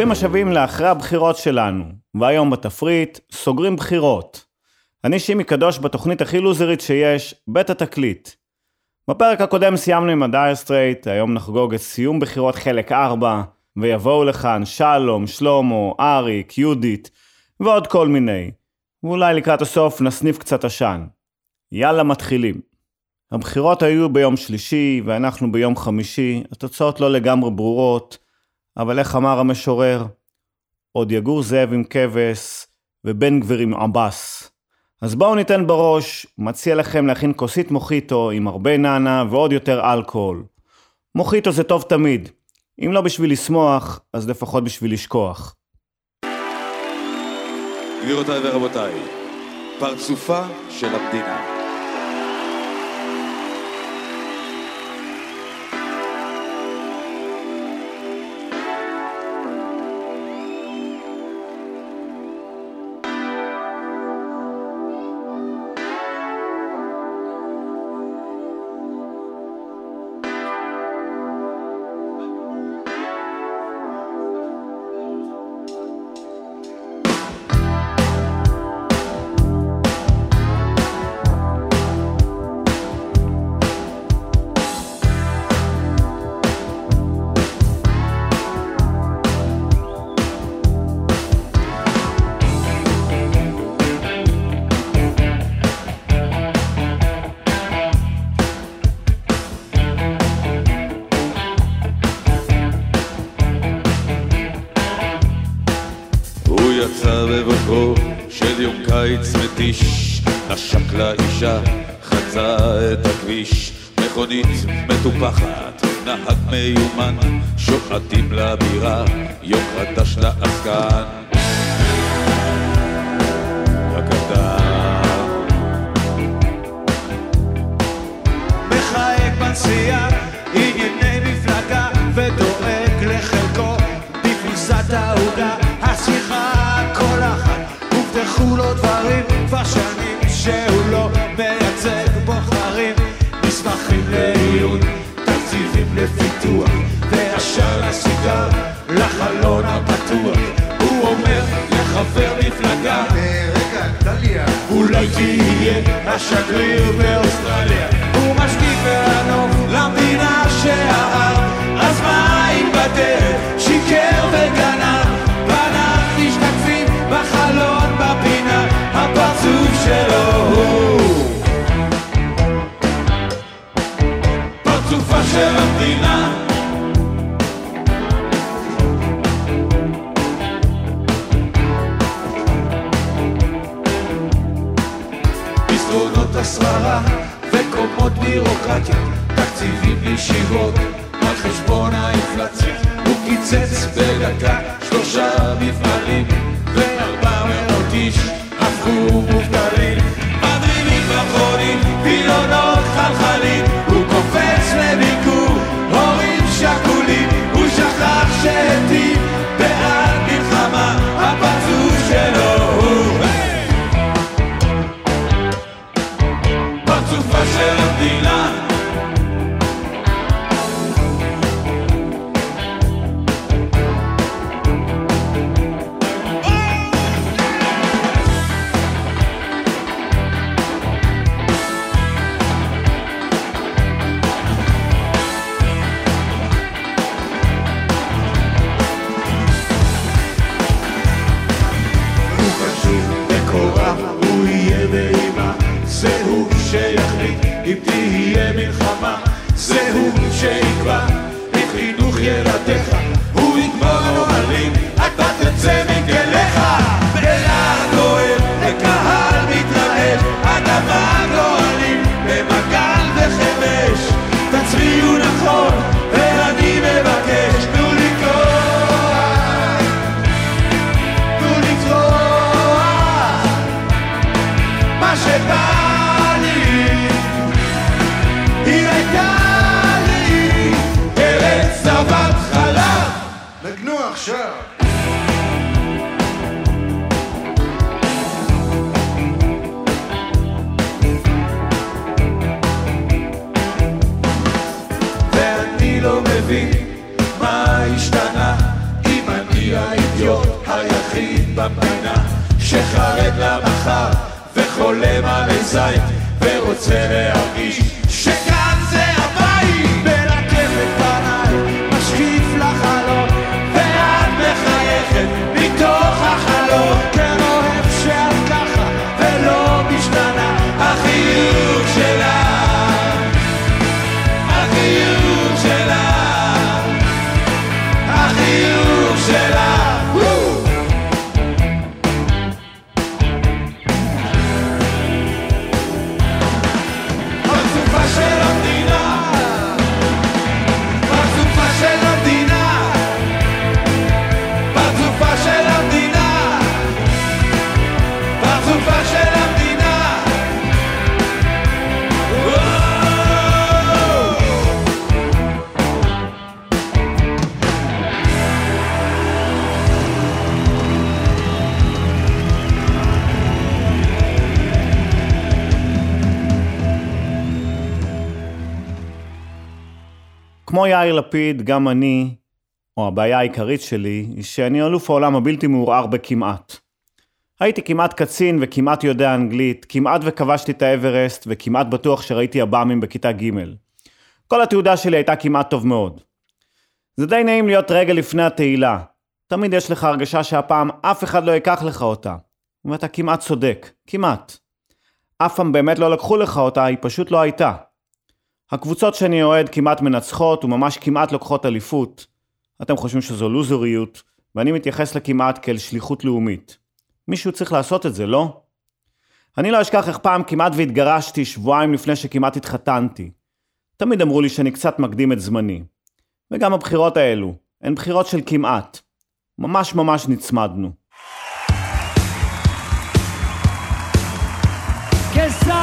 ברוכים השבים לאחרי הבחירות שלנו, והיום בתפריט, סוגרים בחירות. אני שימי קדוש בתוכנית הכי לוזרית שיש, בית התקליט. בפרק הקודם סיימנו עם ה Dire Straits, היום נחגוג את סיום בחירות חלק 4, ויבואו לכאן שלום, שלמה, אריק, יהודית, ועוד כל מיני. ואולי לקראת הסוף נסניף קצת עשן. יאללה, מתחילים. הבחירות היו ביום שלישי, ואנחנו ביום חמישי, התוצאות לא לגמרי ברורות, אבל איך אמר המשורר? עוד יגור זאב עם כבש, ובן גביר עם עבאס. אז בואו ניתן בראש, מציע לכם להכין כוסית מוחיטו עם הרבה נאנה ועוד יותר אלכוהול. מוחיטו זה טוב תמיד. אם לא בשביל לשמוח, אז לפחות בשביל לשכוח. גבירותיי ורבותיי, פרצופה של המדינה. מיומן, שוחטים לבירה, יוקרתש לעסקן. הקטן. אולי תהיה השגריר באוסטרליה. הוא משקיף והנוף למדינה שאהב, אז מה אם בדרך שיקר וגנב? פניו משתקפים בחלון בפינה, הפרצוף שלו הוא. פרצופה של המדינה. מסדרונות השררה וקומות בירוקרטיה, תקציבים לישיבות על חשבון האינפלציה. הוא קיצץ בדקה שלושה מפעלים וארבע מאות איש הפכו מובטלים. מדרימים פחונים, וילונות חלחלים, הוא קופץ לביקור, הורים שכולים, הוא שכח שהטיב וחולם על זית, ורוצה להרגיש לפיד, גם אני, או הבעיה העיקרית שלי, היא שאני אלוף העולם הבלתי מעורער בכמעט. הייתי כמעט קצין וכמעט יודע אנגלית, כמעט וכבשתי את האברסט, וכמעט בטוח שראיתי עב"מים בכיתה ג'. כל התעודה שלי הייתה כמעט טוב מאוד. זה די נעים להיות רגע לפני התהילה. תמיד יש לך הרגשה שהפעם אף אחד לא ייקח לך אותה. ואתה כמעט צודק, כמעט. אף פעם באמת לא לקחו לך אותה, היא פשוט לא הייתה. הקבוצות שאני אוהד כמעט מנצחות וממש כמעט לוקחות אליפות. אתם חושבים שזו לוזוריות, ואני מתייחס לכמעט כאל שליחות לאומית. מישהו צריך לעשות את זה, לא? אני לא אשכח איך פעם כמעט והתגרשתי שבועיים לפני שכמעט התחתנתי. תמיד אמרו לי שאני קצת מקדים את זמני. וגם הבחירות האלו, הן בחירות של כמעט. ממש ממש נצמדנו. ואז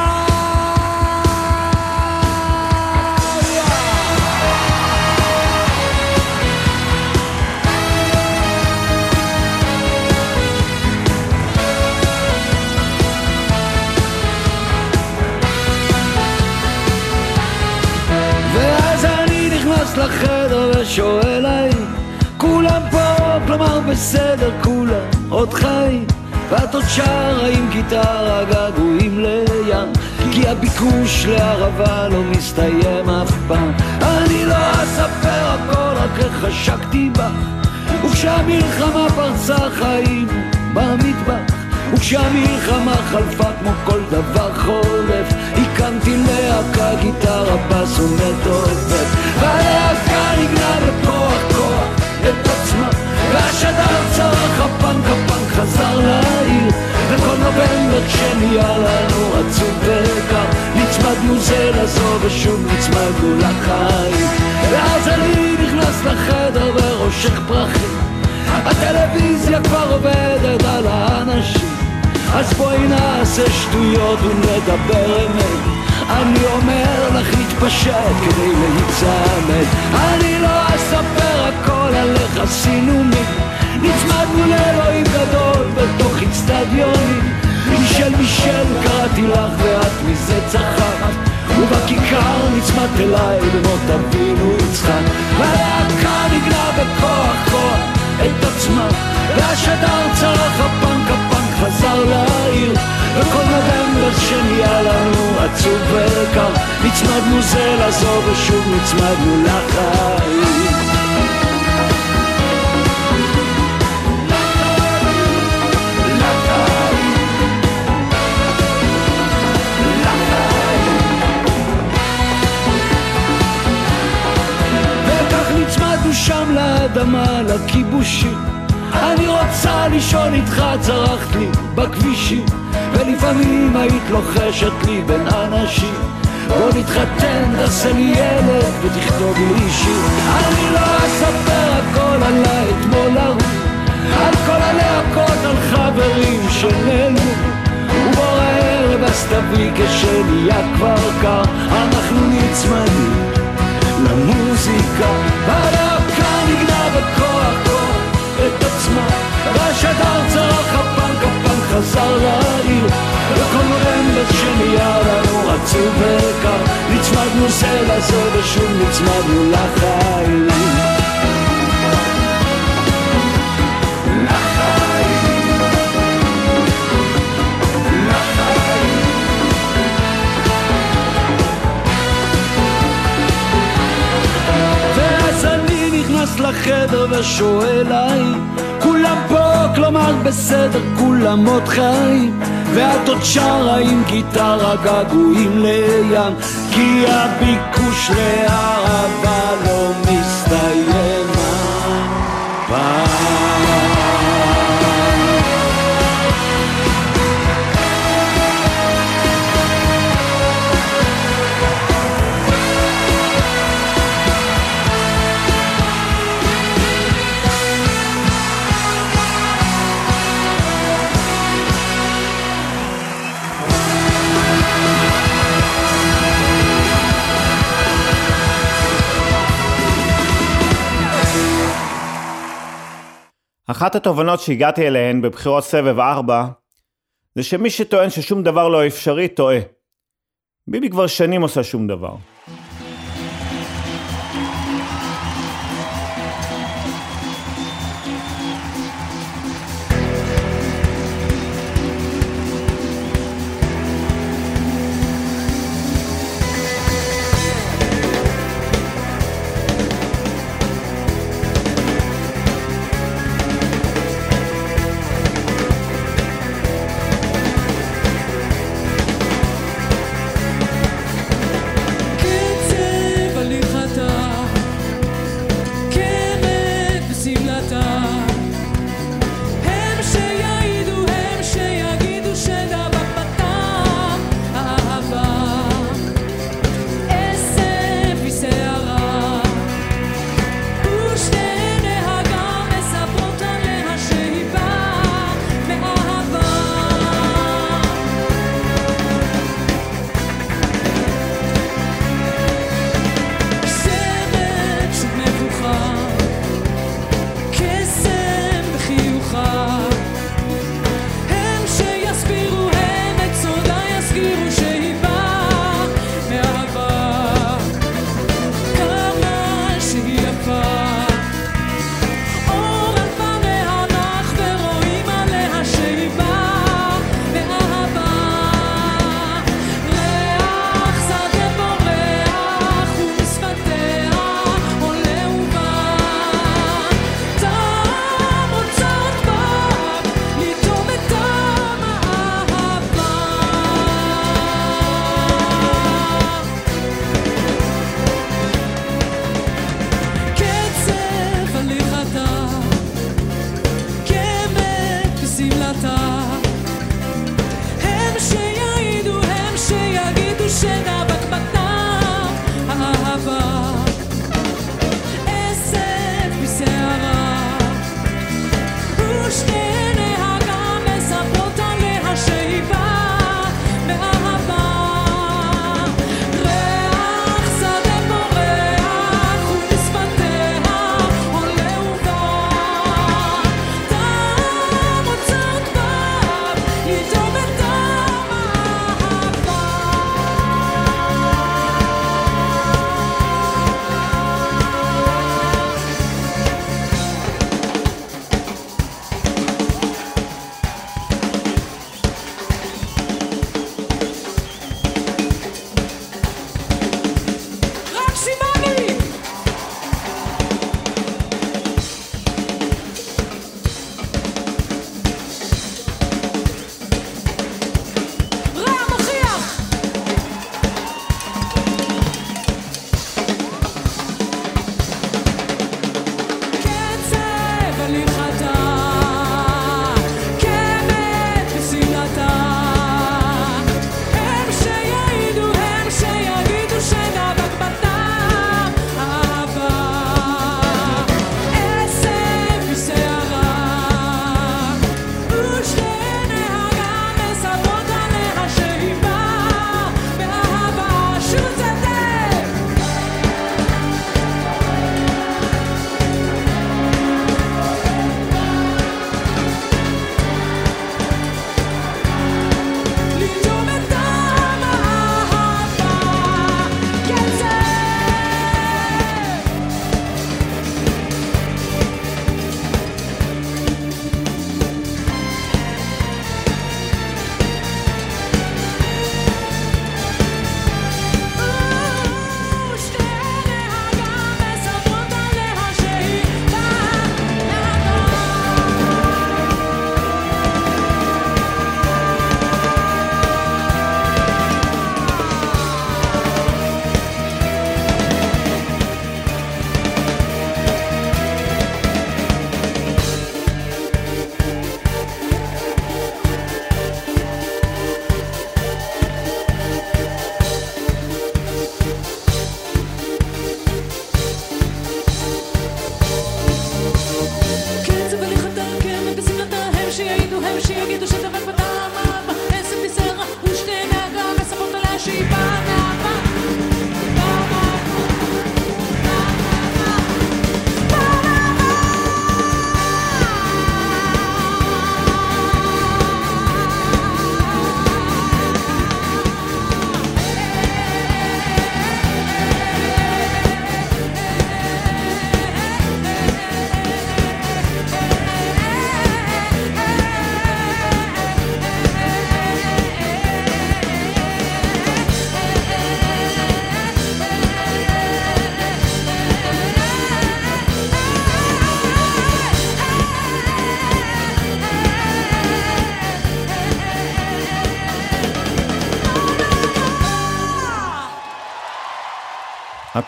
לחדר ושואל האם כולם פה, כלומר בסדר, כולם עוד חיים ואת עוד שרה עם גיטרה געגועים לים כי הביקוש לערבה לא מסתיים אף פעם. אני לא אספר הכל, רק איך חשקתי בך. וכשהמלחמה פרצה חיים במטבח. וכשהמלחמה חלפה כמו כל דבר חולף הקמתי להקה, גיטרה, בס ומטורפת והלהקה נגנה בכוח כוח את עצמה והשדר צרח הפנק הפנק חזר לעיר וכל נובמבר כשנהיה לנו עצוב וקר נצמדנו זה לזו ושוב נצמדנו לחיים ואז אני נכנס לחדר ורושך פרחים הטלוויזיה כבר עובדת על האנשים אז בואי נעשה שטויות ונדבר אמת אני אומר לך להתפשט כדי להיצמד. אני לא אספר הכל על איך עשינו מי? נצמדנו לאלוהים גדול בתוך אצטדיונים מישל מישל קראתי לך ואת מזה צחקת. ובכיכר נצמדת אליי במות אבינו יצחק. והלהקה נגנה בכוח כוח את עצמה. והשדר צרח הפנק הפנק חזר לעיר וכל נובמבר שנהיה לנו עצוב וקר נצמדנו זה לזו ושוב נצמדנו לחיים שם לאדמה, לכיבושים. אני רוצה לישון איתך, צרחת לי בכבישים, ולפעמים היית לוחשת לי בין אנשים. בוא נתחתן, תעשה לי ילד ותכתוב לי שיר. אני לא אספר הכל עליי אתמול ההוא, על כל הלהקות, על חברים שנעלמו. ובוא הערב אז תביא כשנהיה כבר קר, אנחנו נצמדים. למוזיקה, שד ארצה, חפן חפן חזר לעיר. וכל רמז שנהיה לנו עצוב וקר, נצמדנו זה לזה ושוב נצמדנו לחיים. לחדר ושואל האם כולם פה כלומר בסדר, כולם עוד חיים ואת עוד שרה עם גיטרה געגועים לים כי הביקוש לאהבה לא מסתיים אחת התובנות שהגעתי אליהן בבחירות סבב 4 זה שמי שטוען ששום דבר לא אפשרי טועה. ביבי כבר שנים עושה שום דבר.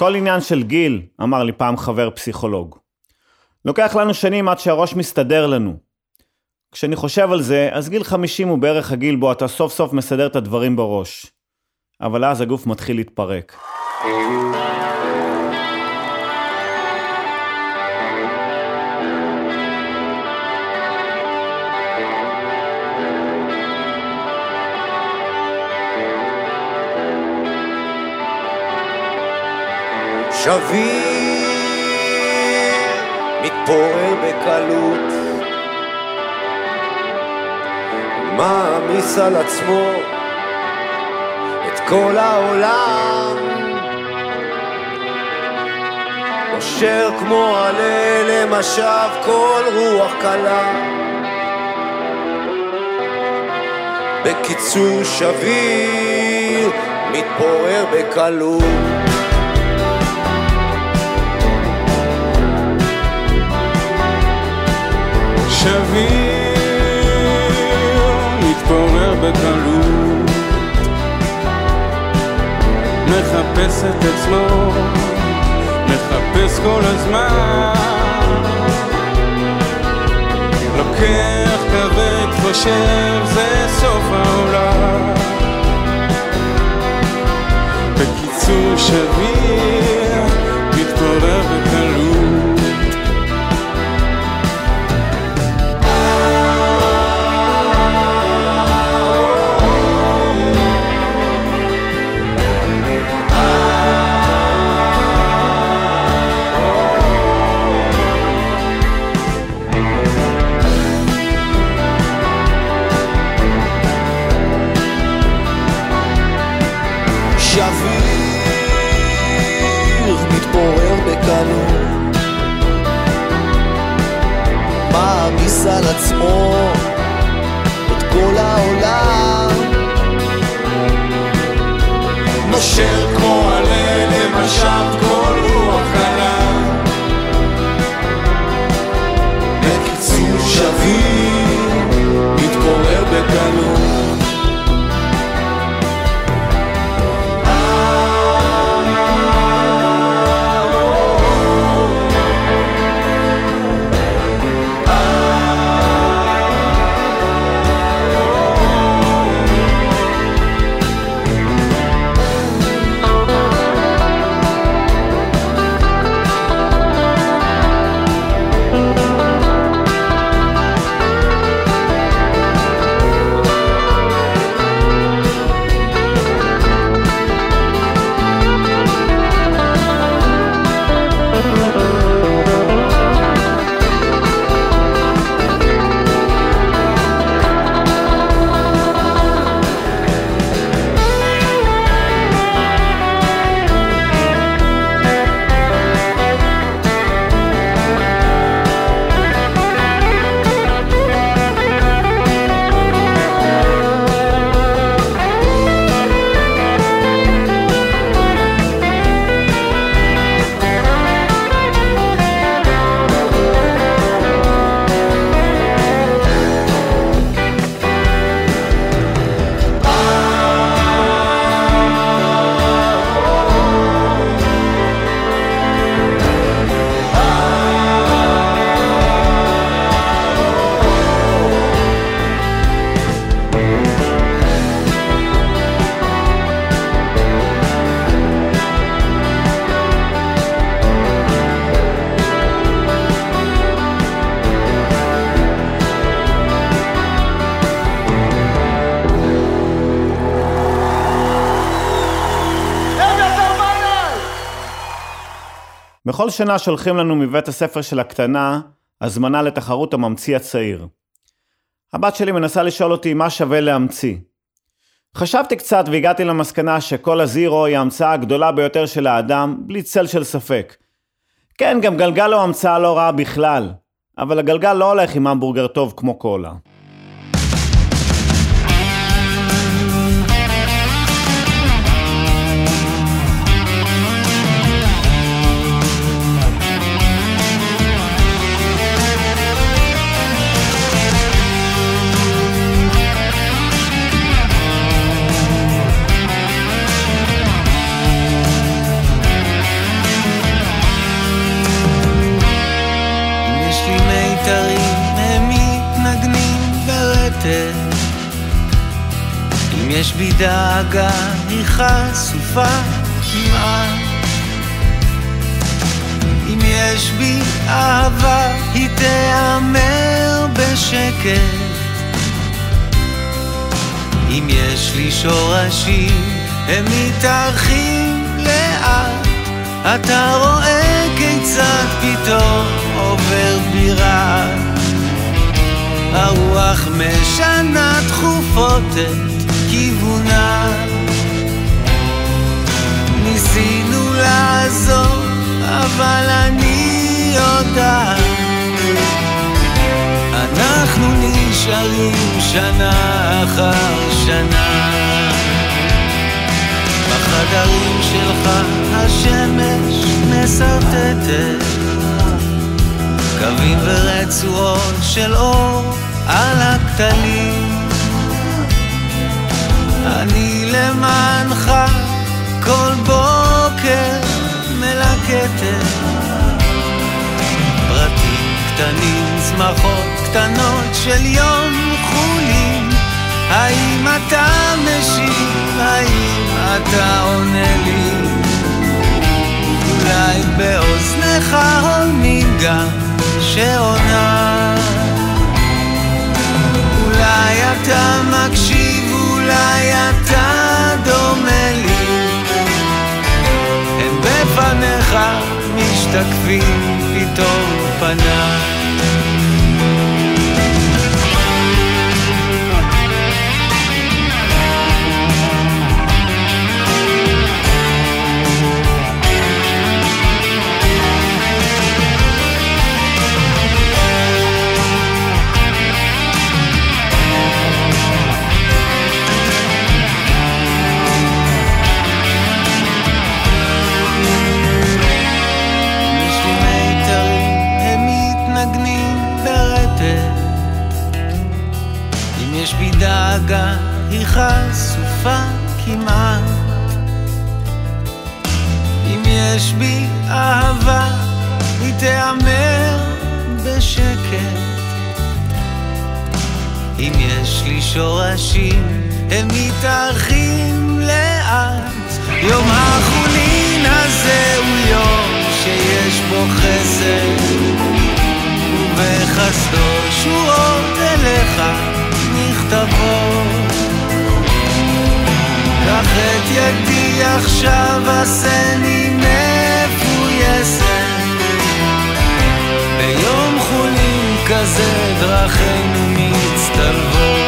הכל עניין של גיל, אמר לי פעם חבר פסיכולוג. לוקח לנו שנים עד שהראש מסתדר לנו. כשאני חושב על זה, אז גיל 50 הוא בערך הגיל בו אתה סוף סוף מסדר את הדברים בראש. אבל אז הגוף מתחיל להתפרק. שביר מתפורר בקלות. מעמיס על עצמו את כל העולם. נושר כמו עלה למשב כל רוח קלה. בקיצור שביר מתפורר בקלות שביר מתפורר בקלות. מחפש את עצמו מחפש כל הזמן. לוקח כבד חושב זה סוף העולם. בקיצור שביר מתפורר מעמיס על עצמו את כל העולם. נושר כמו עלה למשב כל רוח קלה בקיצור שביר בכל שנה שולחים לנו מבית הספר של הקטנה הזמנה לתחרות הממציא הצעיר. הבת שלי מנסה לשאול אותי מה שווה להמציא. חשבתי קצת והגעתי למסקנה שכל הזירו היא ההמצאה הגדולה ביותר של האדם, בלי צל של ספק. כן, גם גלגל הוא המצאה לא רעה בכלל, אבל הגלגל לא הולך עם המבורגר טוב כמו קולה. יש בי דאגה, היא חשופה כמעט. אם יש בי אהבה, היא תיאמר בשקט. אם יש לי שורשים, הם מתארחים לאט. אתה רואה כיצד פתאום עובר בירה. הרוח משנה תכופות את כיוונה. ניסינו לעזור, אבל אני יודעת. אנחנו נשארים שנה אחר שנה. בחדרים שלך השמש משרטטת קווים ורצועות של אור על הכתלים אני למענך כל בוקר מלקטת פרטים קטנים, צמחות קטנות של יום חולין האם אתה משיב? האם אתה עונה לי? אולי באוזניך הולמים גם שעונה אולי אתה מקשיב, אולי אתה דומה לי. הם בפניך משתקפים פתאום פניי יש בי דאגה, היא חשופה כמעט. אם יש בי אהבה, היא תיאמר בשקט. אם יש לי שורשים, הם מתארחים לאט. יום החולין הזה הוא יום שיש בו חסד, ובחסדו שורות אליך נכתבות. קח את ידי עכשיו, עשני מפויסת. ביום חולין כזה דרכינו מצטלבות.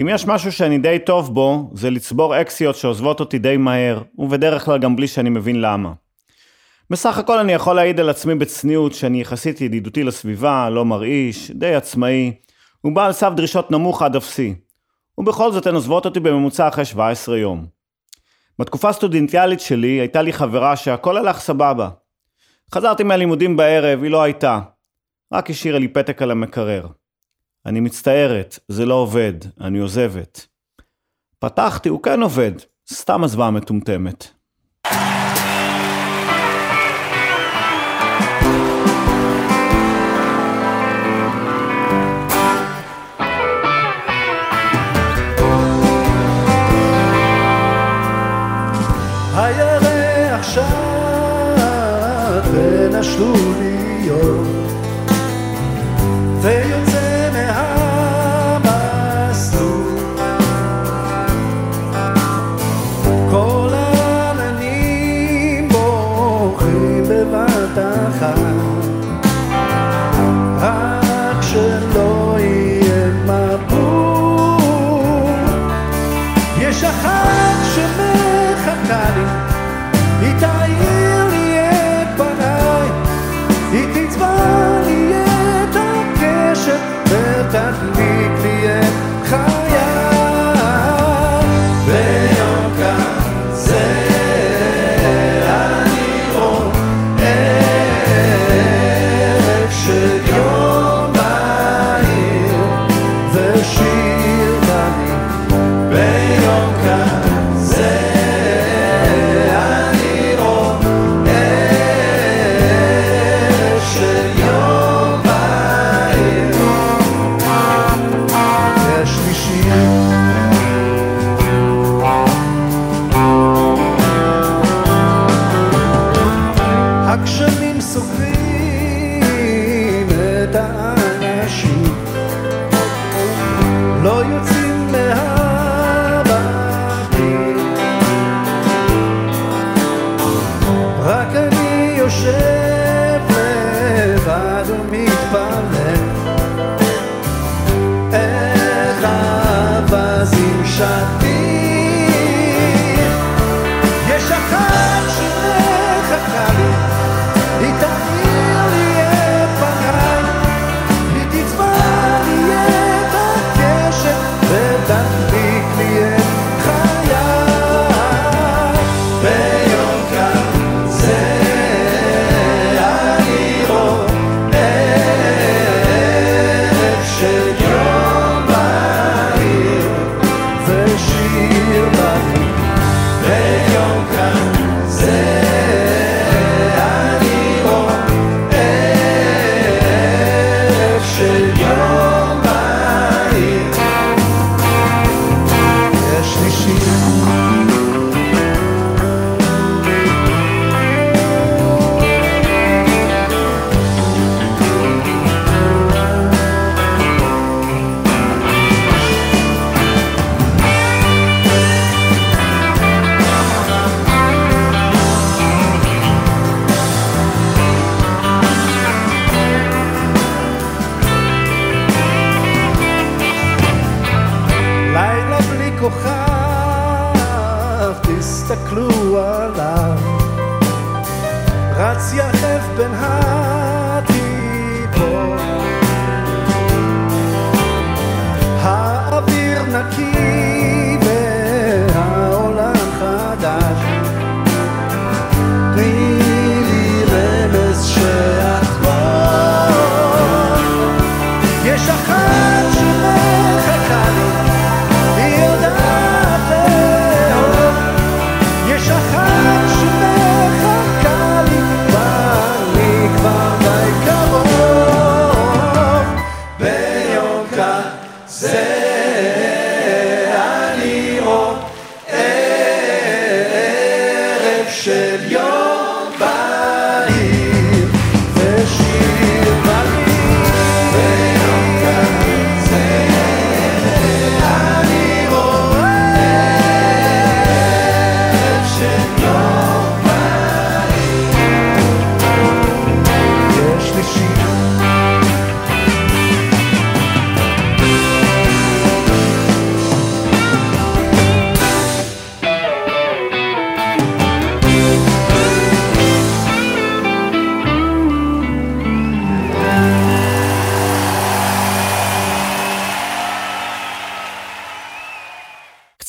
אם יש משהו שאני די טוב בו, זה לצבור אקסיות שעוזבות אותי די מהר, ובדרך כלל גם בלי שאני מבין למה. בסך הכל אני יכול להעיד על עצמי בצניעות שאני יחסית ידידותי לסביבה, לא מרעיש, די עצמאי, ובעל סף דרישות נמוך עד אפסי. ובכל זאת הן עוזבות אותי בממוצע אחרי 17 יום. בתקופה הסטודנטיאלית שלי הייתה לי חברה שהכל הלך סבבה. חזרתי מהלימודים בערב, היא לא הייתה. רק השאירה לי פתק על המקרר. אני מצטערת, זה לא עובד, אני עוזבת. פתחתי, הוא כן עובד, סתם עזבה מטומטמת. הירח שט בין השלוליות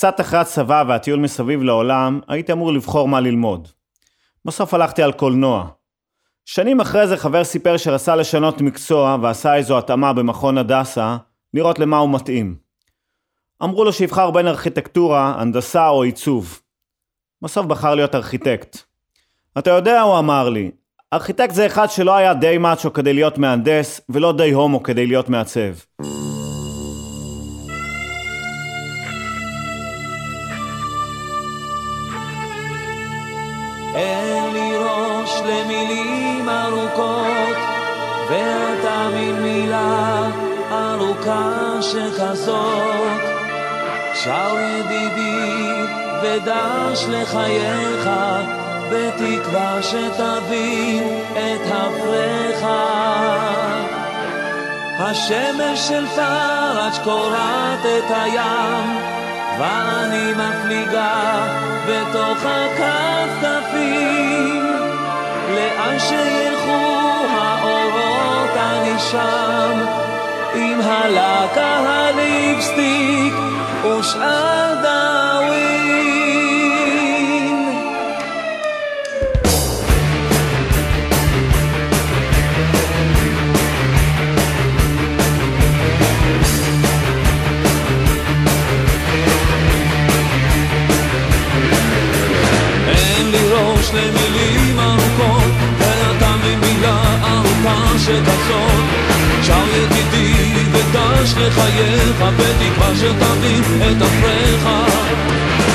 קצת אחרי הצבא והטיול מסביב לעולם, הייתי אמור לבחור מה ללמוד. בסוף הלכתי על קולנוע. שנים אחרי זה חבר סיפר שרצה לשנות מקצוע ועשה איזו התאמה במכון הדסה, לראות למה הוא מתאים. אמרו לו שיבחר בין ארכיטקטורה, הנדסה או עיצוב. בסוף בחר להיות ארכיטקט. אתה יודע, הוא אמר לי, ארכיטקט זה אחד שלא היה די מאצ'ו כדי להיות מהנדס, ולא די הומו כדי להיות מעצב. אין לי ראש למילים ארוכות, ואתה מין מילה ארוכה שכזאת. שר ידידי ודש לחייך, בתקווה שתבין את הפריך. השמש של פראג' קורעת את הים, ואני מפליגה בתוך הכפכפים. לאן שילכו האורות אני שם, עם הלקה הליפסטיק ושאר דאווין. למילים ארוכות, ואתה ממילה ארוכה שכזאת. שר ידידי ודש לחייך, בתקווה שתבין את אפריך.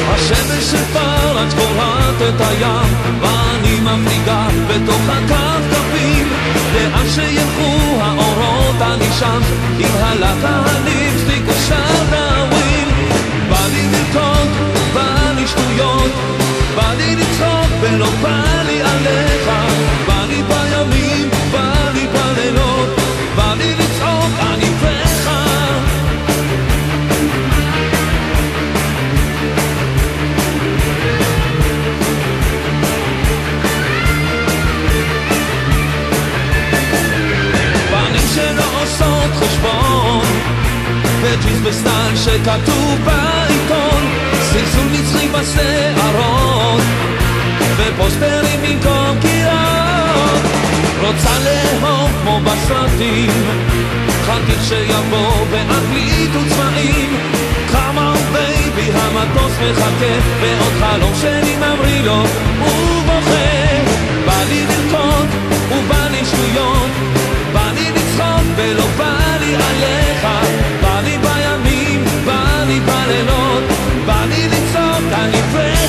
השמש של פראג' קורעת את הים, ואני מפליגה בתוך הכפכפים. לאן שילכו האורות אני שם, עם הלקה הליפסטיק ושאר דאווין. בא לי לרקוד, בא לי שטויות, בא לי לצחוק ולא בא לי עליך. בא לי בימים, בא לי בלילות. בא לי לצעוק אני פך פנים שלא עושות חשבון. וג'ינס בסטייל שכתוב בעיתון. זלזול נצחי בשערות. ופוסטרים במקום קירות. רוצה לאהוב כמו בסרטים, חכי שיבוא באנגלית וצבעים. Oh baby, המטוס מחכה, ועוד חלום שלי ממריא לו, הוא בוכה. בא לי לרקוד, ובא לי שטויות, בא לי לצחוק ולא בא לי עליך, בא לי בימים, בא לי בלילות, בא לי לצעוק על עבריך.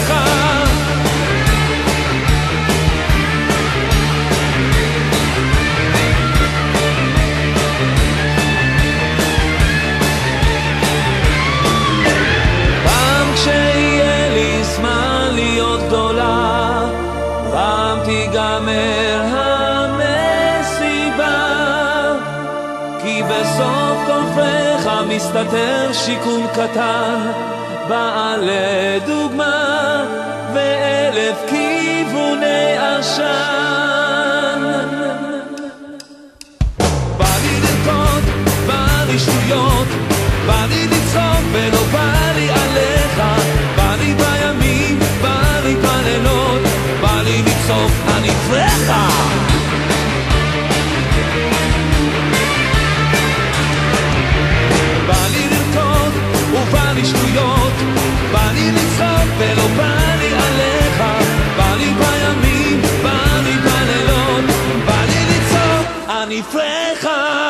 מסתתר שיכון קטן, בא לדוגמה, ואלף כיווני עשן. בא לי לרקוד, בא לי שטויות, בא לי לצחוק ולא בא לי עליך, בא לי בימים, בא לי בלילות, בא לי לצעוק אני פרחה. שטויות, בא לי לצחוק ולא בא לי עליך, בא לי בימים, בא לי בלילות, בא לי לצעוק אני פרחה.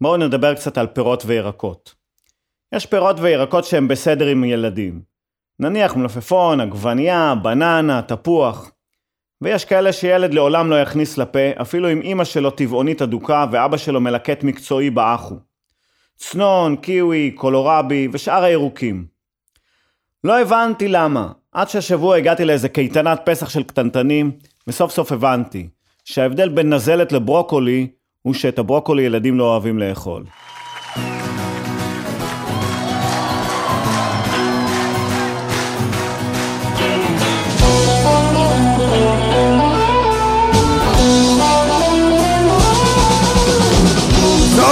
בואו נדבר קצת על פירות וירקות. יש פירות וירקות שהם בסדר עם ילדים. נניח מלפפון, עגבנייה, בננה, תפוח. ויש כאלה שילד לעולם לא יכניס לפה, אפילו אם אמא שלו טבעונית אדוקה ואבא שלו מלקט מקצועי באחו. צנון, קיווי, קולורבי ושאר הירוקים. לא הבנתי למה, עד שהשבוע הגעתי לאיזה קייטנת פסח של קטנטנים, וסוף סוף הבנתי שההבדל בין נזלת לברוקולי הוא שאת הברוקולי ילדים לא אוהבים לאכול.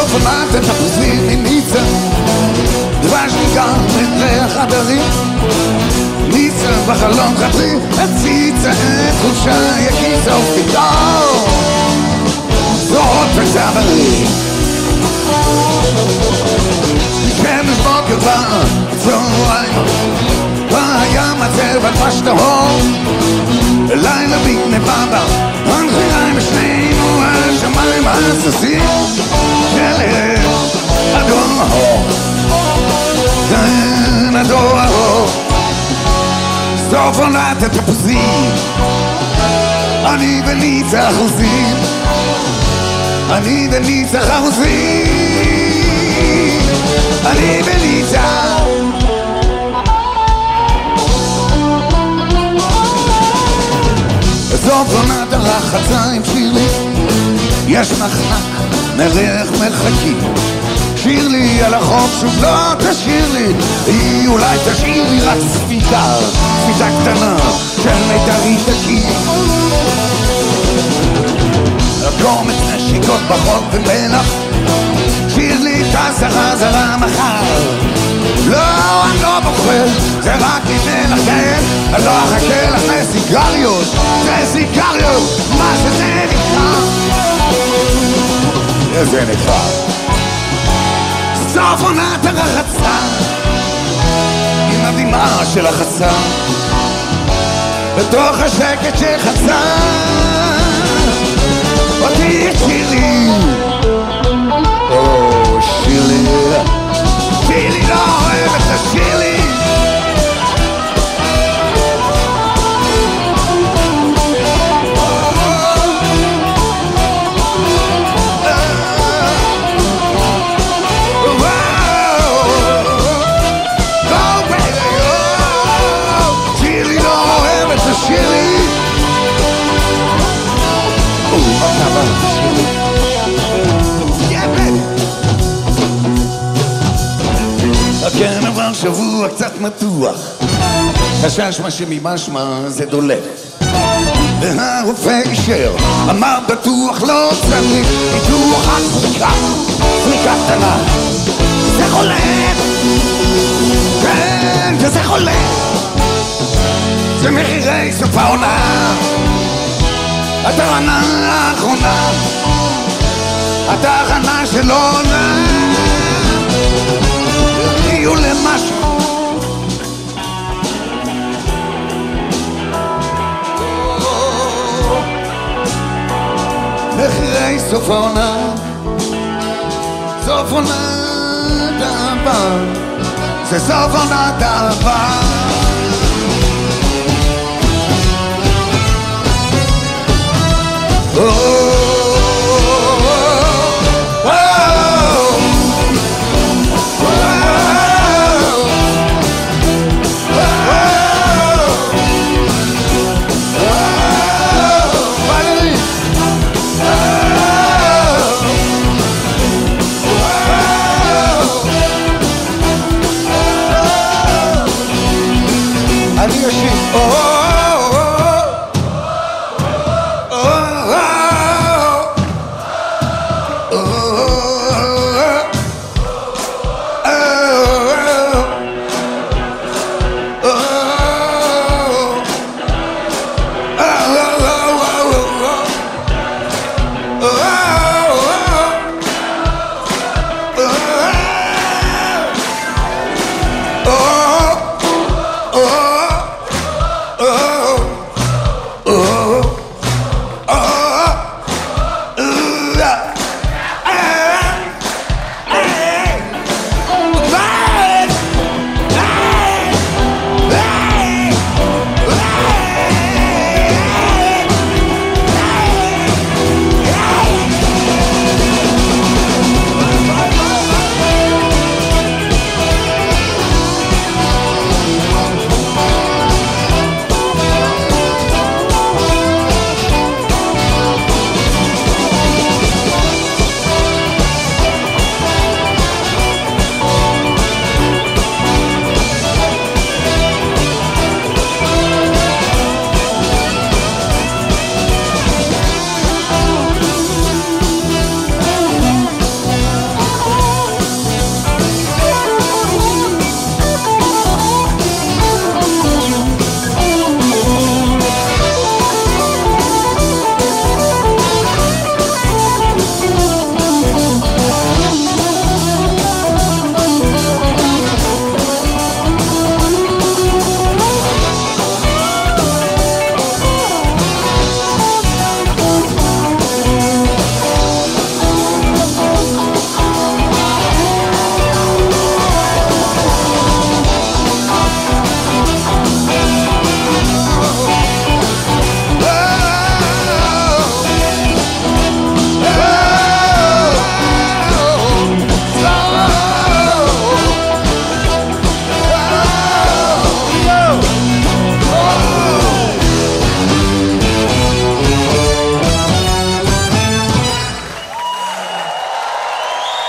סוף עונת התפוזים מניצה דבש ניגר בין החדרים. ניצה בחלום חצי? הציצה את חולשה יקיצה ופתאום זאת וצברי שמש בוקר בצהריים והיה מצב על פש טהור לילה בגנבה בה הנחיריים ושנינו השמיים הססים של הדור ההור כן, הדור ההור. סוף עונת התפוזים אני וניצה אחוזים. אני וניצה אחוזים יש מחנק מריח מרחקים שיר לי על החוף שוב לא תשאיר לי. היא אולי תשאיר לי רק ספיגה ספיגה קטנה של מיתרי דקים קומץ נשיקות בחול ומלח שיר לי טסה חזרה מחר. לא, אני לא בוחר, זה רק ניתן לכם. אני לא אחכה לך לסיגריות. זה סיגריות, מה שזה נקרא איזה נקרא סוף עונת הרחצה עם הדמעה של החצה בתוך השקט שחצה אותי את שירי או שירי. שירי לא מתוח חשש מה שמשמע זה דולק. והרופא אישר, אמר בטוח לא צריך ניתוח רק זריקה, זריקה קטנה. זה חולה! כן, וזה חולה! זה מחירי סוף העונה. התחנה האחרונה, התחנה שלא עונה. יהיו למשהו מחירי סוף העונה, סוף עונת העבר, זה סוף עונת העבר.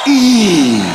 嗯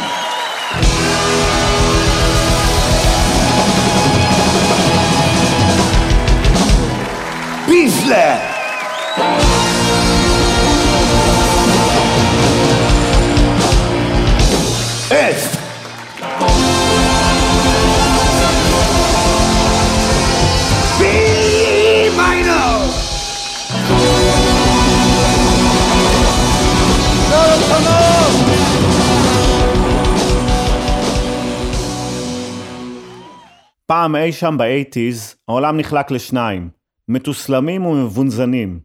פעם אי שם באייטיז, העולם נחלק לשניים, מתוסלמים ומבונזנים.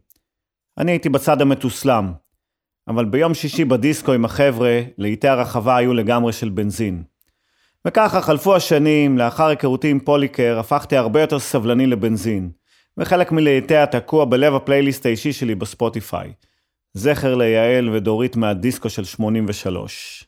אני הייתי בצד המתוסלם, אבל ביום שישי בדיסקו עם החבר'ה, לעיתי הרחבה היו לגמרי של בנזין. וככה חלפו השנים, לאחר היכרותי עם פוליקר, הפכתי הרבה יותר סבלני לבנזין, וחלק מלעיתיה תקוע בלב הפלייליסט האישי שלי בספוטיפיי. זכר ליעל ודורית מהדיסקו של 83.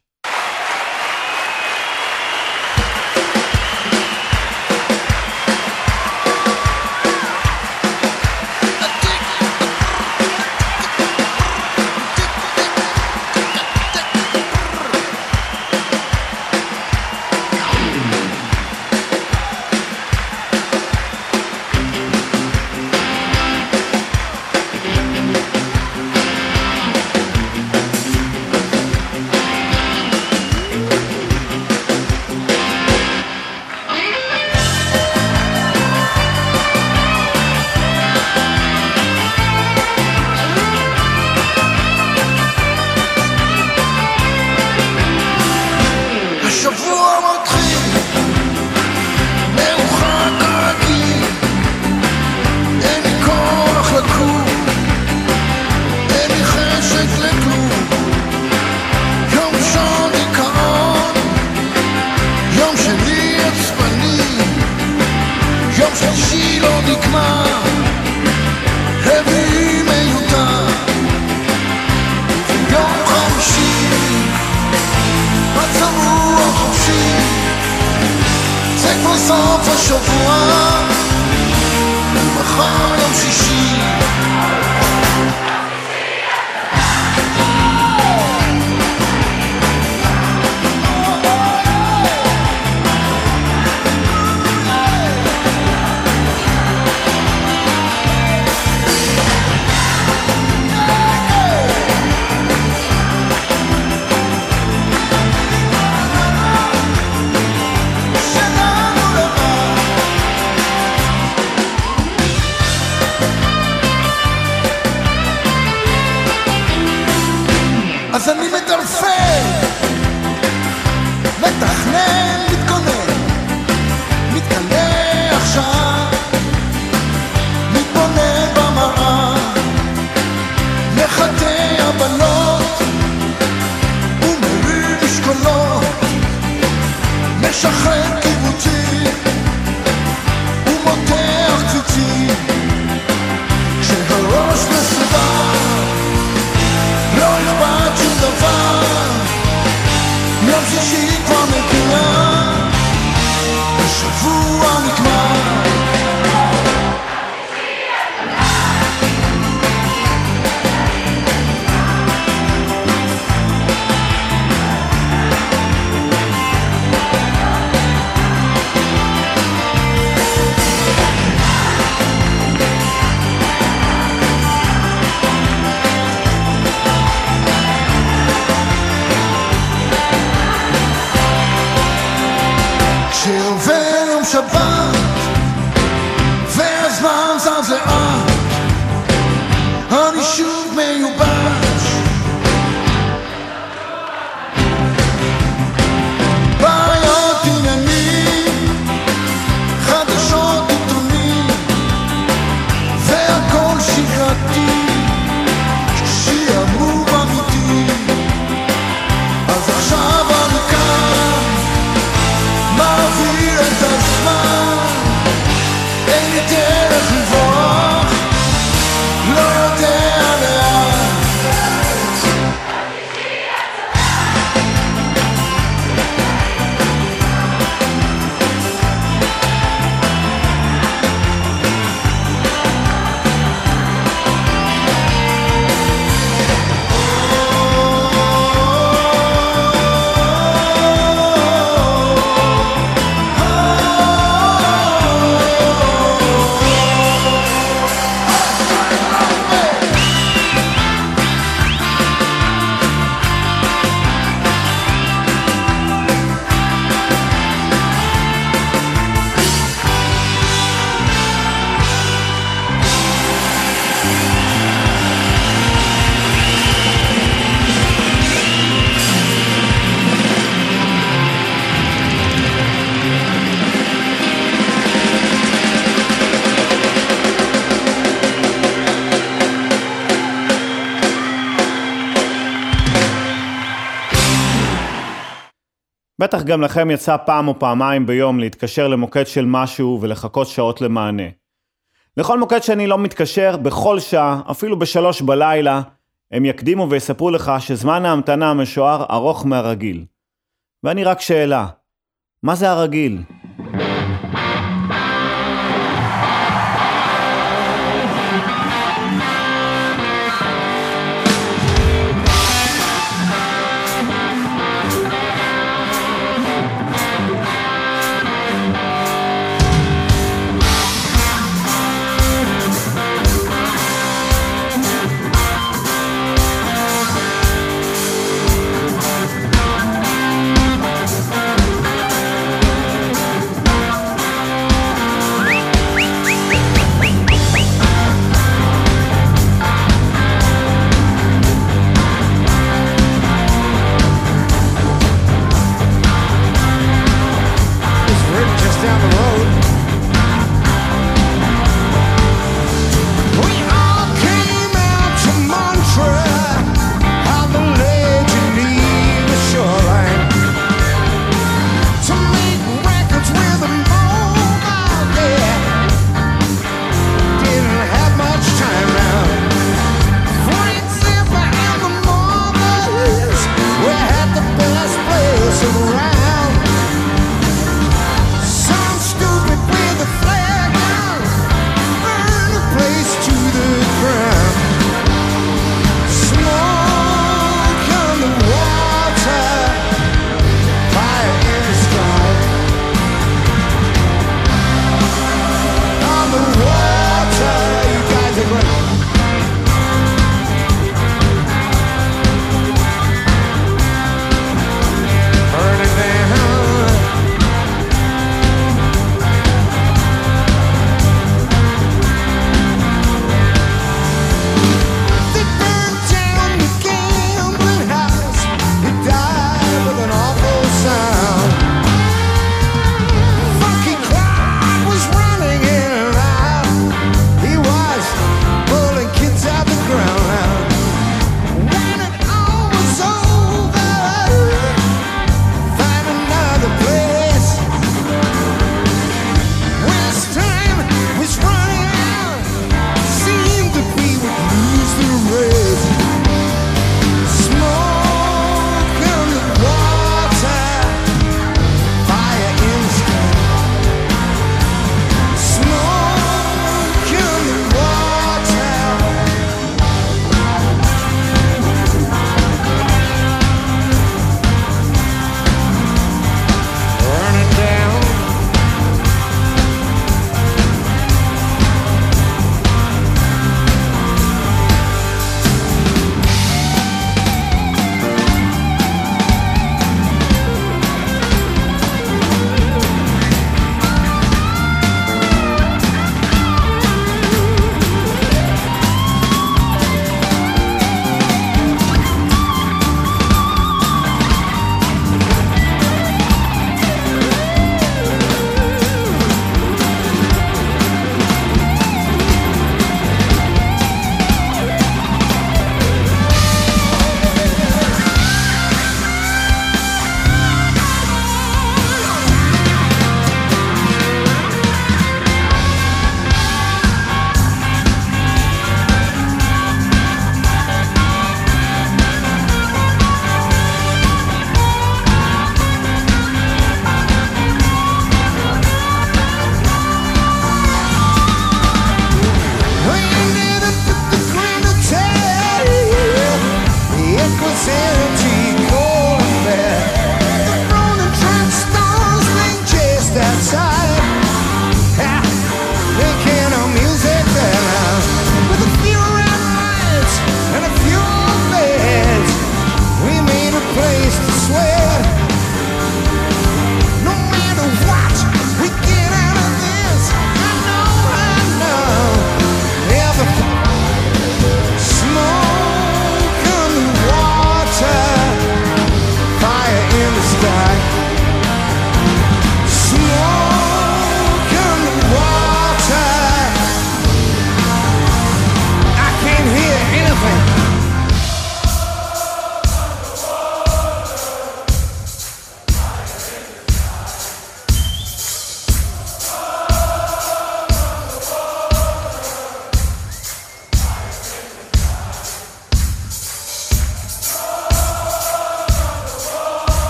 בטח גם לכם יצא פעם או פעמיים ביום להתקשר למוקד של משהו ולחכות שעות למענה. לכל מוקד שאני לא מתקשר, בכל שעה, אפילו בשלוש בלילה, הם יקדימו ויספרו לך שזמן ההמתנה המשוער ארוך מהרגיל. ואני רק שאלה, מה זה הרגיל?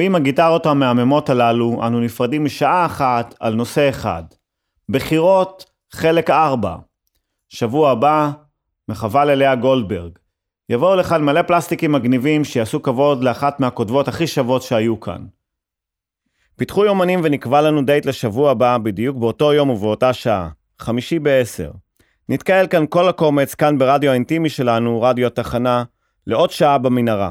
ועם הגיטרות המהממות הללו, אנו נפרדים משעה אחת על נושא אחד. בחירות, חלק 4. שבוע הבא, מחווה ללאה גולדברג. יבואו לכאן מלא פלסטיקים מגניבים שיעשו כבוד לאחת מהכותבות הכי שוות שהיו כאן. פיתחו יומנים ונקבע לנו דייט לשבוע הבא, בדיוק באותו יום ובאותה שעה, חמישי בעשר. נתקהל כאן כל הקומץ, כאן ברדיו האינטימי שלנו, רדיו התחנה, לעוד שעה במנהרה.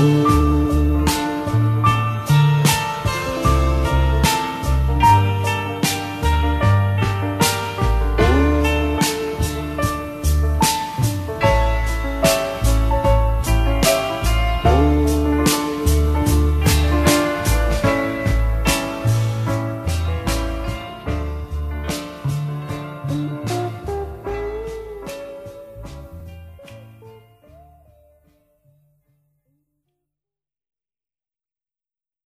Oh.